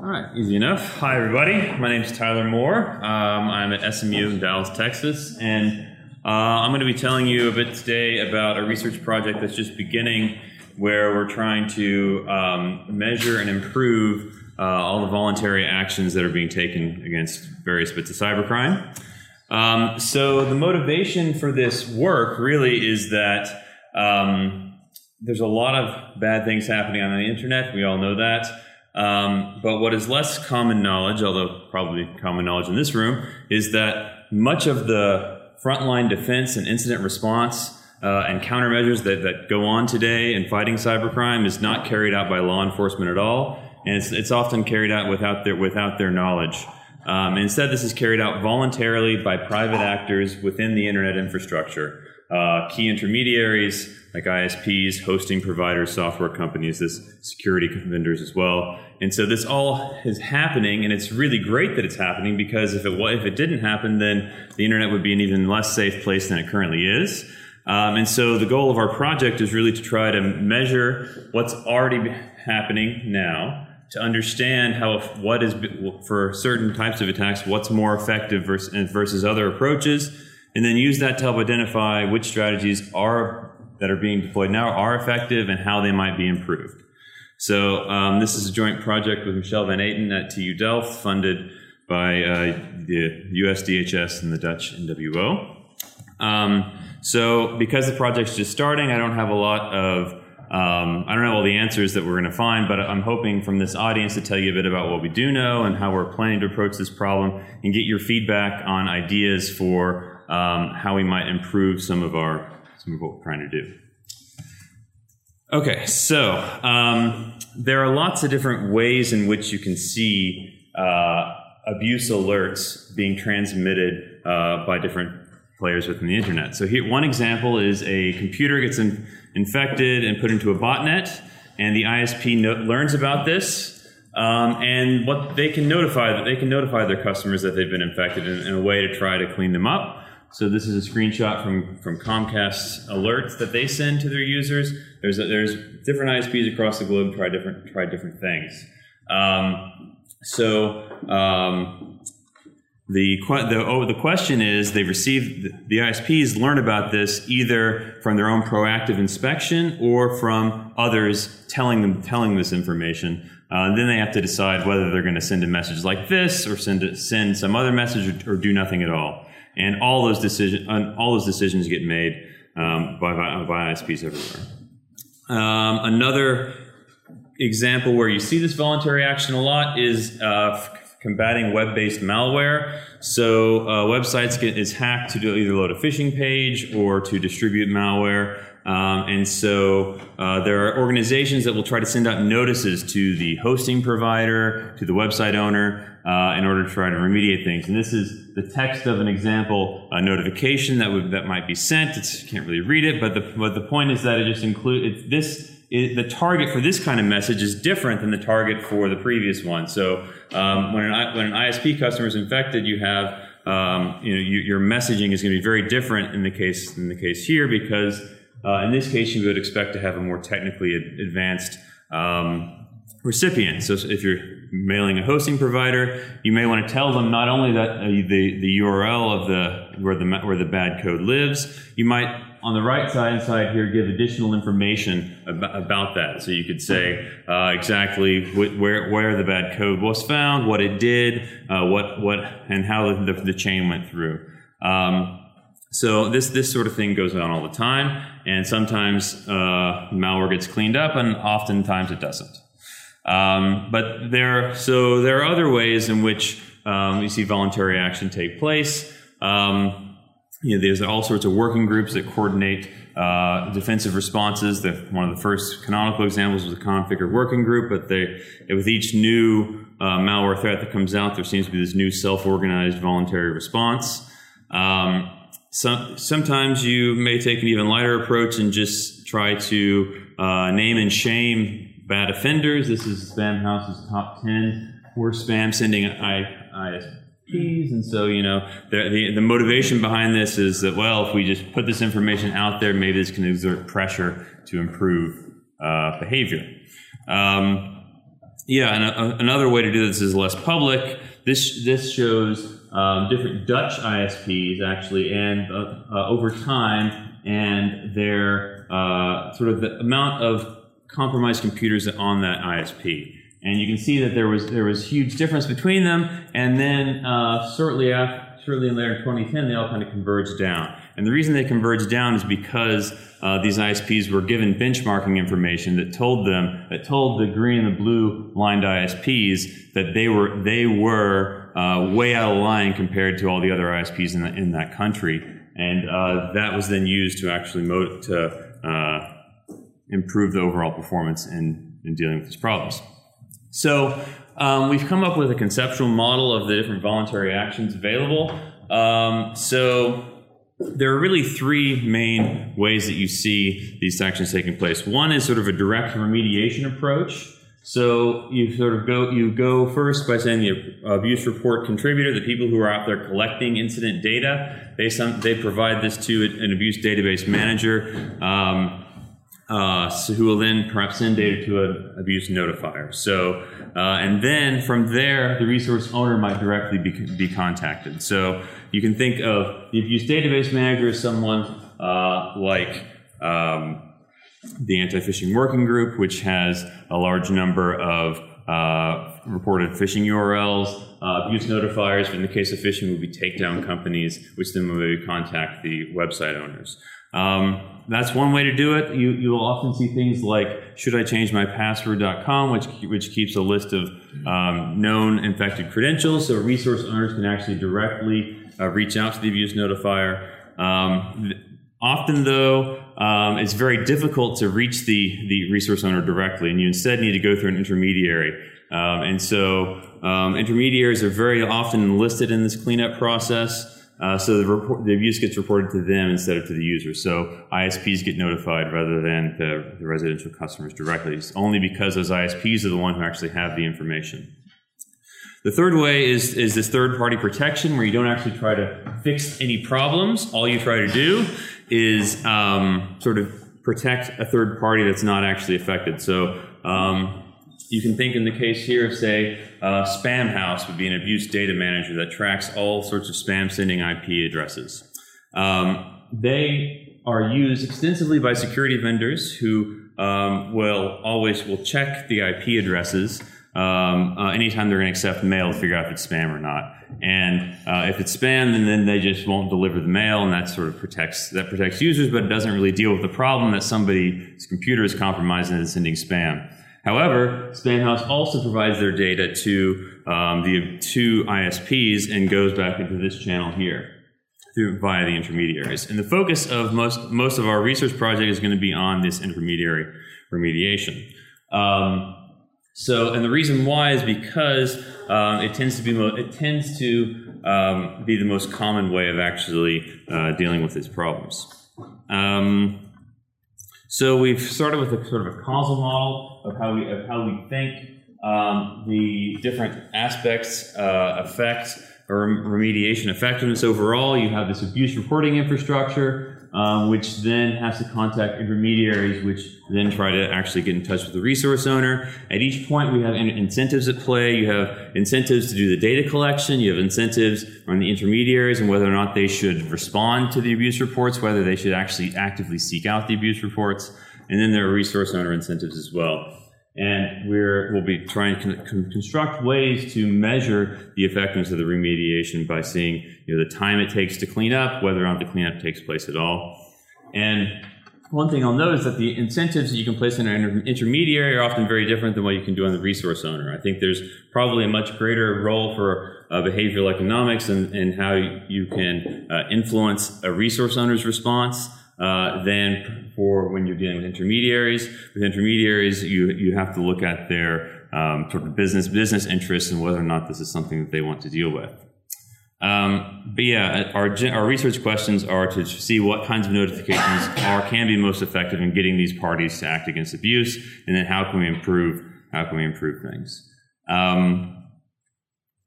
All right, easy enough. Hi, everybody. My name is Tyler Moore. Um, I'm at SMU in Dallas, Texas, and uh, I'm going to be telling you a bit today about a research project that's just beginning where we're trying to um, measure and improve uh, all the voluntary actions that are being taken against various bits of cybercrime. Um, so, the motivation for this work really is that um, there's a lot of bad things happening on the internet. We all know that. Um, but what is less common knowledge, although probably common knowledge in this room, is that much of the frontline defense and incident response uh, and countermeasures that, that go on today in fighting cybercrime is not carried out by law enforcement at all, and it's, it's often carried out without their without their knowledge. Um, instead, this is carried out voluntarily by private actors within the internet infrastructure, uh, key intermediaries like ISPs, hosting providers, software companies, this security vendors as well. And so this all is happening, and it's really great that it's happening because if it if it didn't happen, then the internet would be an even less safe place than it currently is. Um, and so the goal of our project is really to try to measure what's already happening now, to understand how what is for certain types of attacks, what's more effective versus, versus other approaches, and then use that to help identify which strategies are that are being deployed now are effective and how they might be improved. So um, this is a joint project with Michel van Eeten at TU Delft, funded by uh, the US DHS and the Dutch NWO. Um, so because the project's just starting, I don't have a lot of um, I don't know all the answers that we're going to find, but I'm hoping from this audience to tell you a bit about what we do know and how we're planning to approach this problem and get your feedback on ideas for um, how we might improve some of our some of what we're trying to do. Okay, so um, there are lots of different ways in which you can see uh, abuse alerts being transmitted uh, by different players within the internet. So here, one example is a computer gets in, infected and put into a botnet, and the ISP no- learns about this. Um, and what they can notify that they can notify their customers that they've been infected in, in a way to try to clean them up. So this is a screenshot from, from Comcast alerts that they send to their users. There's a, there's different ISPs across the globe try different try different things. Um, so um, the the oh, the question is they receive the ISPs learn about this either from their own proactive inspection or from others telling them telling this information. Uh, then they have to decide whether they're going to send a message like this or send send some other message or, or do nothing at all and all those decisions all those decisions get made um, by, by ISPs everywhere. Um, another example where you see this voluntary action a lot is uh, combating web-based malware. So uh, websites get is hacked to either load a phishing page or to distribute malware. Um, and so uh, there are organizations that will try to send out notices to the hosting provider, to the website owner, uh, in order to try to remediate things. And this is the text of an example a notification that would that might be sent. It's, you can't really read it, but the but the point is that it just includes this. It, the target for this kind of message is different than the target for the previous one. So um, when an when an ISP customer is infected, you have um, you know you, your messaging is going to be very different in the case in the case here because uh, in this case, you would expect to have a more technically advanced um, recipient. So if you're mailing a hosting provider, you may want to tell them not only that uh, the, the URL of the where the where the bad code lives, you might on the right side side here give additional information about, about that. So you could say uh, exactly wh- where where the bad code was found, what it did, uh, what what and how the, the, the chain went through. Um, so this this sort of thing goes on all the time, and sometimes uh, malware gets cleaned up, and oftentimes it doesn't. Um, but there, so there are other ways in which um, you see voluntary action take place. Um, you know, there's all sorts of working groups that coordinate uh, defensive responses. The, one of the first canonical examples was a Conficker working group, but they, with each new uh, malware threat that comes out, there seems to be this new self-organized voluntary response. Um, some, sometimes you may take an even lighter approach and just try to uh, name and shame bad offenders. This is Spamhaus's top 10 worst spam sending ISPs. And so, you know, the, the, the, motivation behind this is that, well, if we just put this information out there, maybe this can exert pressure to improve uh, behavior. Um, Yeah, and a, another way to do this is less public. This this shows um, different Dutch ISPs actually, and uh, uh, over time, and their uh, sort of the amount of compromised computers on that ISP. And you can see that there was there was huge difference between them, and then uh, shortly after, shortly later in 2010, they all kind of converged down. And the reason they converged down is because uh, these ISPs were given benchmarking information that told them that told the green and the blue lined ISPs that they were they were uh, way out of line compared to all the other ISPs in, the, in that country, and uh, that was then used to actually mo- to uh, improve the overall performance in, in dealing with these problems. So um, we've come up with a conceptual model of the different voluntary actions available. Um, so there are really three main ways that you see these actions taking place. One is sort of a direct remediation approach. So you sort of go you go first by saying the abuse report contributor, the people who are out there collecting incident data, they some, they provide this to an abuse database manager. Um, uh, so who will then perhaps send data to an abuse notifier. So, uh, and then from there, the resource owner might directly be, be contacted. So you can think of the abuse database manager as someone uh, like um, the anti-phishing working group, which has a large number of uh, reported phishing URLs. Uh, abuse notifiers, in the case of phishing, would be takedown companies, which then maybe contact the website owners. Um, that's one way to do it. You you will often see things like should I change my password.com, which which keeps a list of um, known infected credentials, so resource owners can actually directly uh, reach out to the abuse notifier. Um, often, though, um, it's very difficult to reach the the resource owner directly, and you instead need to go through an intermediary. Um, and so, um, intermediaries are very often enlisted in this cleanup process. Uh, so the, report, the, abuse gets reported to them instead of to the user. So ISPs get notified rather than the, the, residential customers directly. It's only because those ISPs are the one who actually have the information. The third way is, is this third party protection where you don't actually try to fix any problems. All you try to do is um, sort of protect a third party that's not actually affected. So um, you can think in the case here of, say, uh, Spamhaus would be an abuse data manager that tracks all sorts of spam sending IP addresses. Um, they are used extensively by security vendors who um, will always will check the IP addresses um, uh, anytime they're going to accept mail to figure out if it's spam or not. And uh, if it's spam, then, then they just won't deliver the mail, and that sort of protects that protects users, but it doesn't really deal with the problem that somebody's computer is compromised and is sending spam. However, Spamhaus also provides their data to um, the two ISPs and goes back into this channel here through via the intermediaries. And the focus of most most of our research project is going to be on this intermediary remediation. Um, so, and the reason why is because um, it tends to be mo- it tends to um, be the most common way of actually uh, dealing with these problems. Um, so we've started with a sort of a causal model of how we of how we think um, the different aspects uh, affect or remediation effectiveness overall. You have this abuse reporting infrastructure um, which then has to contact intermediaries, which then try to actually get in touch with the resource owner. At each point, we have incentives at play. You have incentives to do the data collection. You have incentives on the intermediaries and whether or not they should respond to the abuse reports, whether they should actually actively seek out the abuse reports. And then there are resource owner incentives as well. And we're, we'll be trying to con- construct ways to measure the effectiveness of the remediation by seeing you know, the time it takes to clean up, whether or not the cleanup takes place at all. And one thing I'll note is that the incentives that you can place in an inter- intermediary are often very different than what you can do on the resource owner. I think there's probably a much greater role for uh, behavioral economics and, and how you can uh, influence a resource owner's response uh, than for when you're dealing with intermediaries. With intermediaries, you you have to look at their um, sort of business business interests and whether or not this is something that they want to deal with. Um, but yeah, our, our research questions are to see what kinds of notifications are can be most effective in getting these parties to act against abuse, and then how can we improve how can we improve things. Um,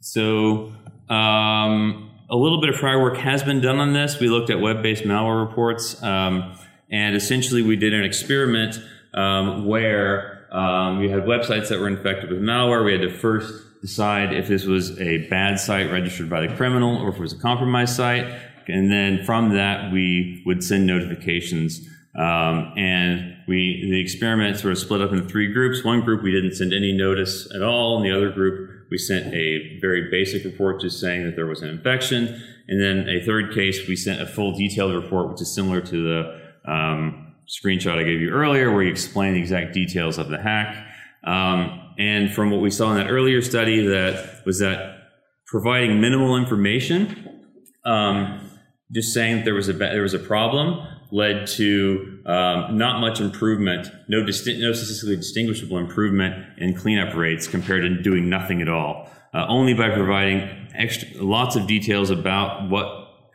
so um, a little bit of prior work has been done on this. We looked at web-based malware reports, um, and essentially we did an experiment um, where Um, we had websites that were infected with malware. We had to first decide if this was a bad site registered by the criminal or if it was a compromised site. And then from that, we would send notifications. Um, and we, the experiment sort of split up into three groups. One group, we didn't send any notice at all. And the other group, we sent a very basic report just saying that there was an infection. And then a third case, we sent a full detailed report, which is similar to the um, screenshot I gave you earlier, where you explain the exact details of the hack. Um, and from what we saw in that earlier study, that was that providing minimal information, um, just saying that there was a there was a problem, led to um, not much improvement, no, disti- no statistically distinguishable improvement in cleanup rates compared to doing nothing at all. Uh, only by providing extra, lots of details about what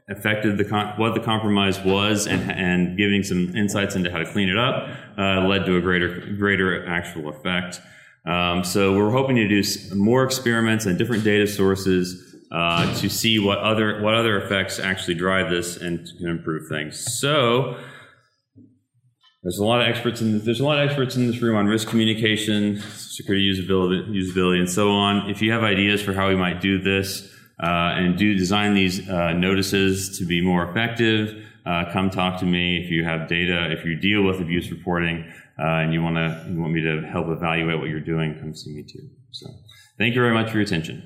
affected the con- what the compromise was and, and giving some insights into how to clean it up uh, led to a greater greater actual effect. Um, so we're hoping to do more experiments and different data sources uh, to see what other what other effects actually drive this and can improve things. So there's a lot of experts in there's a lot of experts in this room on risk communication, security usability, usability, and so on. If you have ideas for how we might do this uh, and do design these uh, notices to be more effective, uh, come talk to me. If you have data, if you deal with abuse reporting, uh, and you want to you want me to help evaluate what you're doing, come see me too. So, thank you very much for your attention.